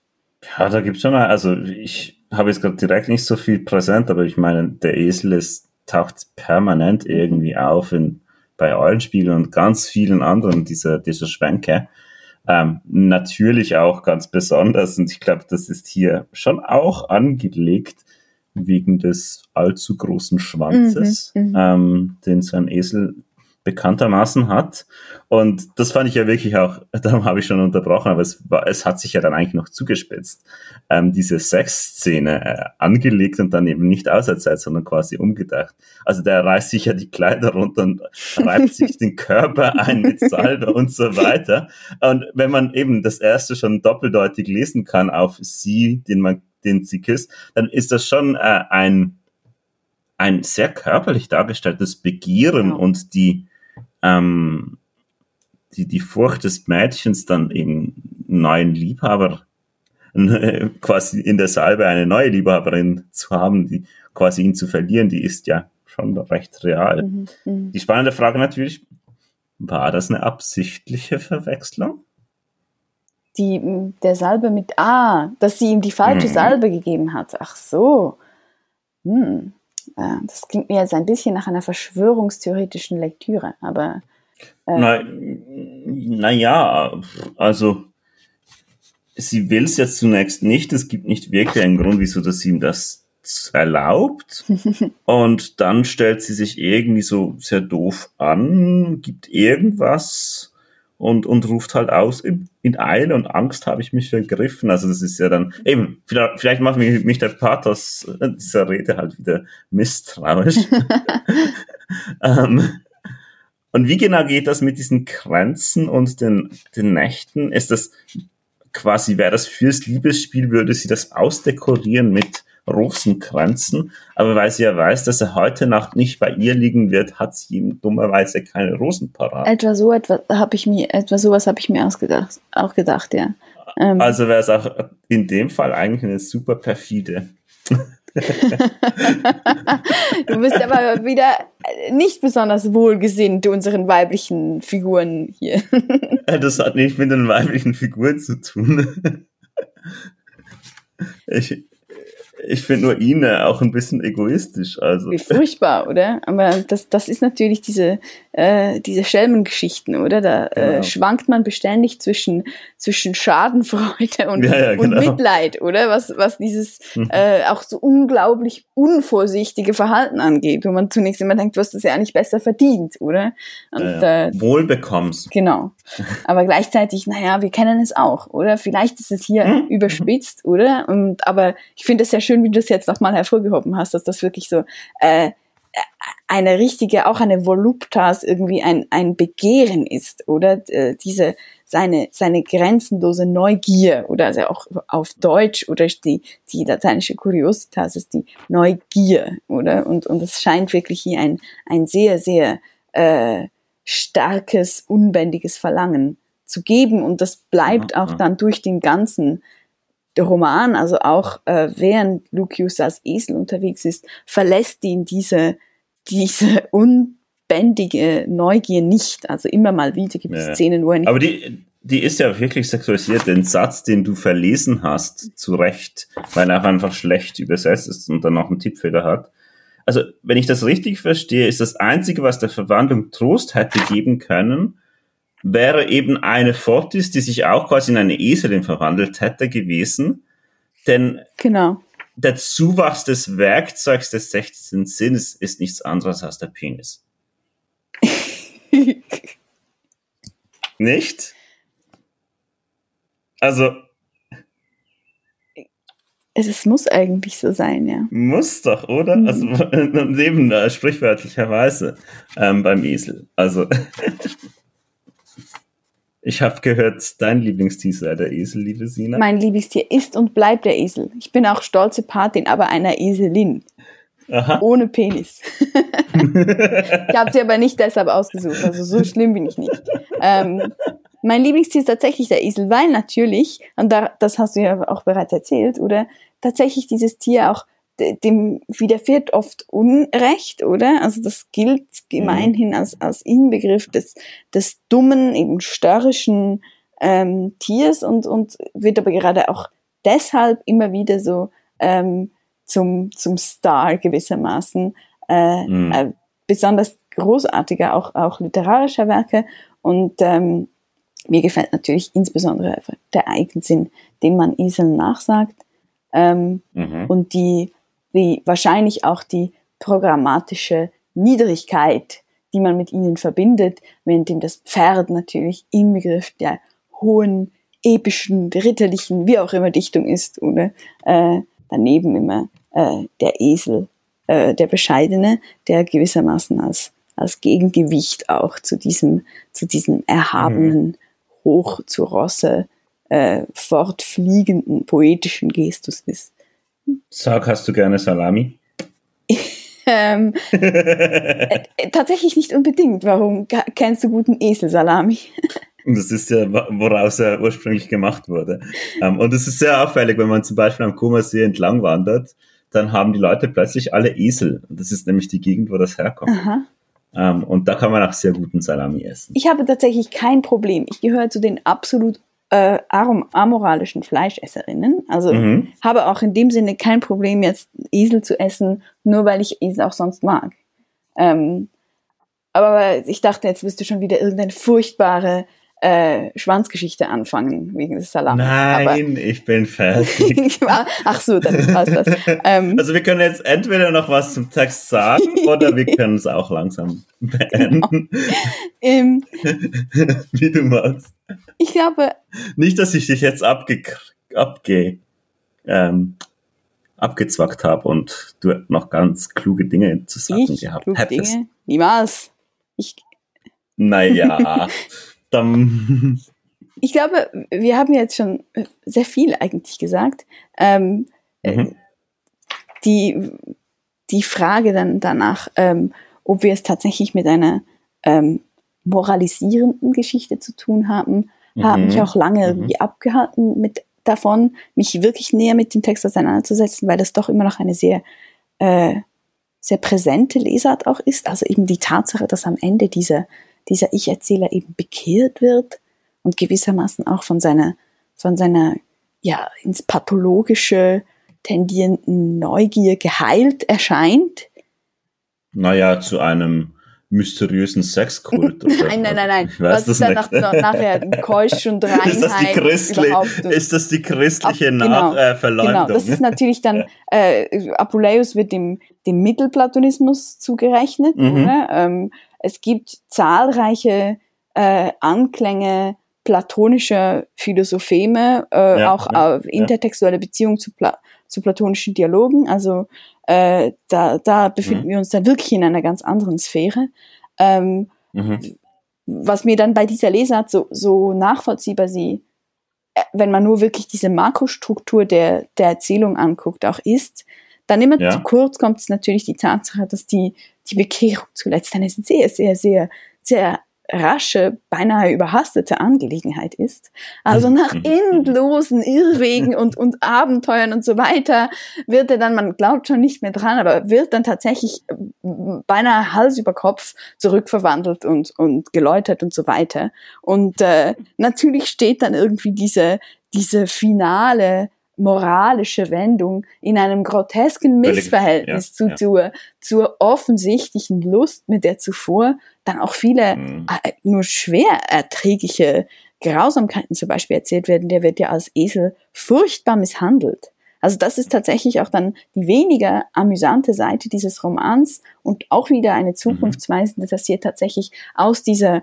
Ja, da gibt es schon mal, also ich habe jetzt gerade direkt nicht so viel präsent, aber ich meine, der Esel ist, taucht permanent irgendwie auf in, bei Eulenspielen und ganz vielen anderen dieser, dieser Schwänke. Ähm, natürlich auch ganz besonders und ich glaube, das ist hier schon auch angelegt wegen des allzu großen Schwanzes, mhm, mhm. ähm, den so ein Esel bekanntermaßen hat. Und das fand ich ja wirklich auch, darum habe ich schon unterbrochen, aber es, war, es hat sich ja dann eigentlich noch zugespitzt. Ähm, diese Sexszene äh, angelegt und dann eben nicht auserzeit, sondern quasi umgedacht. Also der reißt sich ja die Kleider runter und reibt sich den Körper ein mit Salbe und so weiter. Und wenn man eben das erste schon doppeldeutig lesen kann auf sie, den man, den sie küsst, dann ist das schon äh, ein ein sehr körperlich dargestelltes Begieren ja. und die, ähm, die, die Furcht des Mädchens dann eben neuen Liebhaber quasi in der Salbe eine neue Liebhaberin zu haben, die quasi ihn zu verlieren, die ist ja schon recht real. Mhm, mhm. die spannende Frage natürlich, war das eine absichtliche Verwechslung? Die, der Salbe mit A, dass sie ihm die falsche mhm. Salbe gegeben hat. Ach so. Hm. Das klingt mir jetzt ein bisschen nach einer verschwörungstheoretischen Lektüre, aber. Äh, Naja, na also sie will es jetzt zunächst nicht. Es gibt nicht wirklich einen Grund, wieso das ihm das erlaubt. Und dann stellt sie sich irgendwie so sehr doof an, gibt irgendwas und, und ruft halt aus, in, in Eile und Angst habe ich mich vergriffen. Also das ist ja dann, eben, vielleicht, vielleicht macht mich, mich der Pathos dieser Rede halt wieder misstrauisch. ähm, und wie genau geht das mit diesen Grenzen und den, den Nächten? Ist das quasi, wäre das fürs Liebesspiel, würde sie das ausdekorieren mit Rosenkränzen, aber weil sie ja weiß, dass er heute Nacht nicht bei ihr liegen wird, hat sie ihm dummerweise keine Rosen parat. Etwa so etwas habe ich mir, etwa sowas habe ich mir ausgedacht, auch gedacht, ja. Ähm. Also wäre es auch in dem Fall eigentlich eine super perfide. du bist aber wieder nicht besonders wohlgesinnt unseren weiblichen Figuren hier. das hat nicht mit den weiblichen Figuren zu tun. Ich, ich finde nur ihn auch ein bisschen egoistisch. Also. Wie furchtbar, oder? Aber das, das ist natürlich diese, äh, diese Schelmengeschichten, oder? Da äh, genau. schwankt man beständig zwischen, zwischen Schadenfreude und, ja, ja, genau. und Mitleid, oder? Was, was dieses mhm. äh, auch so unglaublich unvorsichtige Verhalten angeht, wo man zunächst immer denkt, du hast das ja eigentlich besser verdient, oder? Und, ja, äh, Wohl bekommst. Genau. Aber gleichzeitig, naja, wir kennen es auch, oder? Vielleicht ist es hier mhm. überspitzt, oder? Und aber ich finde es ja schön, wie du es jetzt nochmal hervorgehoben hast, dass das wirklich so äh, eine richtige, auch eine Voluptas irgendwie ein, ein Begehren ist, oder äh, diese seine, seine grenzenlose Neugier, oder also auch auf Deutsch, oder die, die lateinische Curiositas ist die Neugier, oder? Und, und es scheint wirklich hier ein, ein sehr, sehr äh, starkes, unbändiges Verlangen zu geben, und das bleibt ja, auch ja. dann durch den ganzen Roman, also auch äh, während Lucius als Esel unterwegs ist, verlässt ihn diese, diese unbändige Neugier nicht. Also immer mal wieder gibt es ja. Szenen, wo er nicht. Aber die, die ist ja wirklich sexualisiert. Den Satz, den du verlesen hast, zu Recht, weil er einfach schlecht übersetzt ist und dann noch einen Tippfehler hat. Also, wenn ich das richtig verstehe, ist das Einzige, was der Verwandlung Trost hätte geben können, wäre eben eine Fortis, die sich auch quasi in eine Eselin verwandelt hätte gewesen. Denn genau. der Zuwachs des Werkzeugs des 16. Sinnes ist nichts anderes als der Penis. Nicht? Also. Es muss eigentlich so sein, ja. Muss doch, oder? Mhm. Also neben äh, sprichwörtlicherweise ähm, beim Esel. Also. Ich habe gehört, dein Lieblingstier sei der Esel, liebe Sina. Mein Lieblingstier ist und bleibt der Esel. Ich bin auch stolze Patin, aber einer Eselin. Aha. Ohne Penis. ich habe sie aber nicht deshalb ausgesucht, also so schlimm bin ich nicht. Ähm, mein Lieblingstier ist tatsächlich der Esel, weil natürlich, und da, das hast du ja auch bereits erzählt, oder tatsächlich dieses Tier auch dem widerfährt oft Unrecht, oder? Also das gilt gemeinhin mhm. als, als Inbegriff des, des dummen, eben störrischen ähm, Tiers und, und wird aber gerade auch deshalb immer wieder so ähm, zum, zum Star gewissermaßen äh, mhm. äh, besonders großartiger, auch, auch literarischer Werke. Und ähm, mir gefällt natürlich insbesondere der Eigensinn, den man Eseln nachsagt. Ähm, mhm. Und die wie wahrscheinlich auch die programmatische Niedrigkeit, die man mit ihnen verbindet, währenddem das Pferd natürlich Inbegriff der hohen, epischen, ritterlichen, wie auch immer Dichtung ist, oder äh, daneben immer äh, der Esel, äh, der Bescheidene, der gewissermaßen als, als Gegengewicht auch zu diesem, zu diesem erhabenen, mhm. hoch zu Rosse äh, fortfliegenden poetischen Gestus ist. Sag, hast du gerne Salami? ähm, äh, tatsächlich nicht unbedingt. Warum kennst du guten Eselsalami? Und das ist ja, woraus er ursprünglich gemacht wurde. Ähm, und es ist sehr auffällig, wenn man zum Beispiel am Kummersee entlang wandert, dann haben die Leute plötzlich alle Esel. Das ist nämlich die Gegend, wo das herkommt. Um, ähm, und da kann man auch sehr guten Salami essen. Ich habe tatsächlich kein Problem. Ich gehöre zu den absolut äh, amoralischen Fleischesserinnen. Also mhm. habe auch in dem Sinne kein Problem, jetzt Esel zu essen, nur weil ich Esel auch sonst mag. Ähm, aber ich dachte, jetzt wirst du schon wieder irgendeine furchtbare äh, Schwanzgeschichte anfangen wegen des Salams. Nein, Aber ich bin fertig. Ach so, dann passt das. Ähm, also wir können jetzt entweder noch was zum Text sagen oder wir können es auch langsam beenden. Genau. Ähm, Wie du magst. Ich glaube. Nicht, dass ich dich jetzt abge, abge ähm, abgezwackt habe und du noch ganz kluge Dinge zu sagen ich gehabt hättest. Dinge? Niemals. Ich. Naja. Dann. Ich glaube, wir haben jetzt schon sehr viel eigentlich gesagt. Ähm, äh, mhm. die, die Frage dann danach, ähm, ob wir es tatsächlich mit einer ähm, moralisierenden Geschichte zu tun haben, mhm. haben mich auch lange mhm. irgendwie abgehalten mit davon, mich wirklich näher mit dem Text auseinanderzusetzen, weil das doch immer noch eine sehr, äh, sehr präsente Lesart auch ist. Also eben die Tatsache, dass am Ende dieser dieser Ich-Erzähler eben bekehrt wird und gewissermaßen auch von seiner, von seiner, ja, ins Pathologische tendierenden Neugier geheilt erscheint? Naja, zu einem mysteriösen Sexkult. nein, nein, nein, nein. Was ist dann nach, nachher Keusch und Reinheit ist das die, christliche, ist das die christliche ab, genau, äh, Genau, das ist natürlich dann, äh, Apuleius wird dem, dem Mittelplatonismus zugerechnet. Mhm. Ähm, es gibt zahlreiche äh, Anklänge platonischer Philosopheme, äh, ja, auch ja, intertextuelle Beziehungen zu, Pla zu platonischen Dialogen. Also äh, da, da befinden mhm. wir uns dann wirklich in einer ganz anderen Sphäre. Ähm, mhm. Was mir dann bei dieser Lesart so, so nachvollziehbar sie, äh, wenn man nur wirklich diese Makrostruktur der, der Erzählung anguckt, auch ist, dann immer ja. zu kurz kommt es natürlich die Tatsache, dass die, die Bekehrung zuletzt eine sehr, sehr, sehr, sehr rasche, beinahe überhastete Angelegenheit ist. Also nach endlosen Irrwegen und, und Abenteuern und so weiter wird er dann, man glaubt schon nicht mehr dran, aber wird dann tatsächlich äh, beinahe Hals über Kopf zurückverwandelt und, und geläutert und so weiter. Und äh, natürlich steht dann irgendwie diese, diese finale moralische Wendung in einem grotesken Missverhältnis ja, zu, ja. Zur, zur offensichtlichen Lust, mit der zuvor dann auch viele mhm. äh, nur schwer erträgliche Grausamkeiten zum Beispiel erzählt werden. Der wird ja als Esel furchtbar misshandelt. Also das ist tatsächlich auch dann die weniger amüsante Seite dieses Romans und auch wieder eine mhm. zukunftsweisende, dass hier tatsächlich aus dieser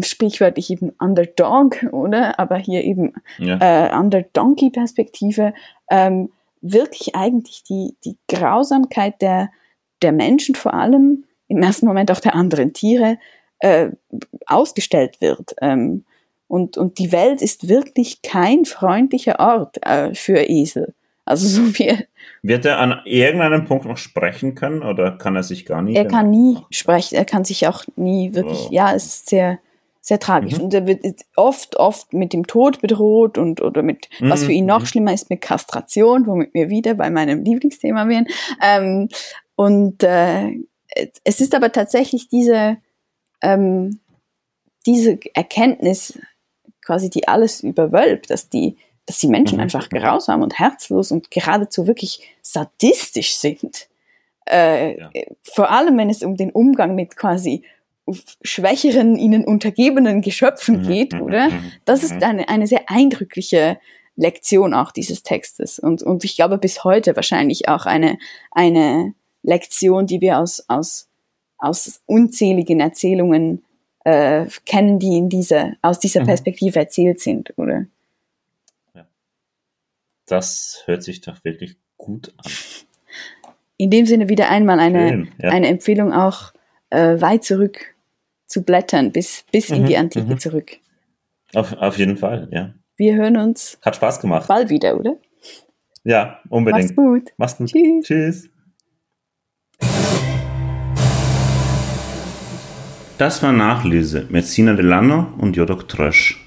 sprichwörtlich eben Underdog, oder? Aber hier eben ja. äh, Underdonkey-Perspektive, ähm, wirklich eigentlich die, die Grausamkeit der, der Menschen vor allem, im ersten Moment auch der anderen Tiere, äh, ausgestellt wird. Ähm, und, und die Welt ist wirklich kein freundlicher Ort äh, für Esel. Also so wie wird er an irgendeinem Punkt noch sprechen können oder kann er sich gar nicht? Er kann nie sprechen, er kann sich auch nie wirklich, oh. ja, es ist sehr, sehr tragisch. Mhm. Und er wird oft, oft mit dem Tod bedroht und oder mit, mhm. was für ihn noch mhm. schlimmer ist, mit Kastration, womit wir wieder bei meinem Lieblingsthema wären. Ähm, und äh, es ist aber tatsächlich diese, ähm, diese Erkenntnis, quasi die alles überwölbt, dass die, dass die Menschen mhm. einfach grausam und herzlos und geradezu wirklich sadistisch sind. Äh, ja. Vor allem, wenn es um den Umgang mit quasi schwächeren, ihnen untergebenen Geschöpfen mhm, geht, mhm, oder? Mhm, das ist eine, eine sehr eindrückliche Lektion auch dieses Textes und, und ich glaube bis heute wahrscheinlich auch eine, eine Lektion, die wir aus, aus, aus unzähligen Erzählungen äh, kennen, die in dieser, aus dieser Perspektive erzählt sind, oder? Das hört sich doch wirklich gut an. In dem Sinne wieder einmal eine, Schön, ja. eine Empfehlung auch äh, weit zurück zu blättern, bis, bis mhm, in die Antike mhm. zurück. Auf, auf jeden Fall, ja. Wir hören uns. Hat Spaß gemacht. Bald wieder, oder? Ja, unbedingt. Mach's gut. Mach's gut. Tschüss. Tschüss. Das war Nachlese mit Sina Delano und Jodok Trösch.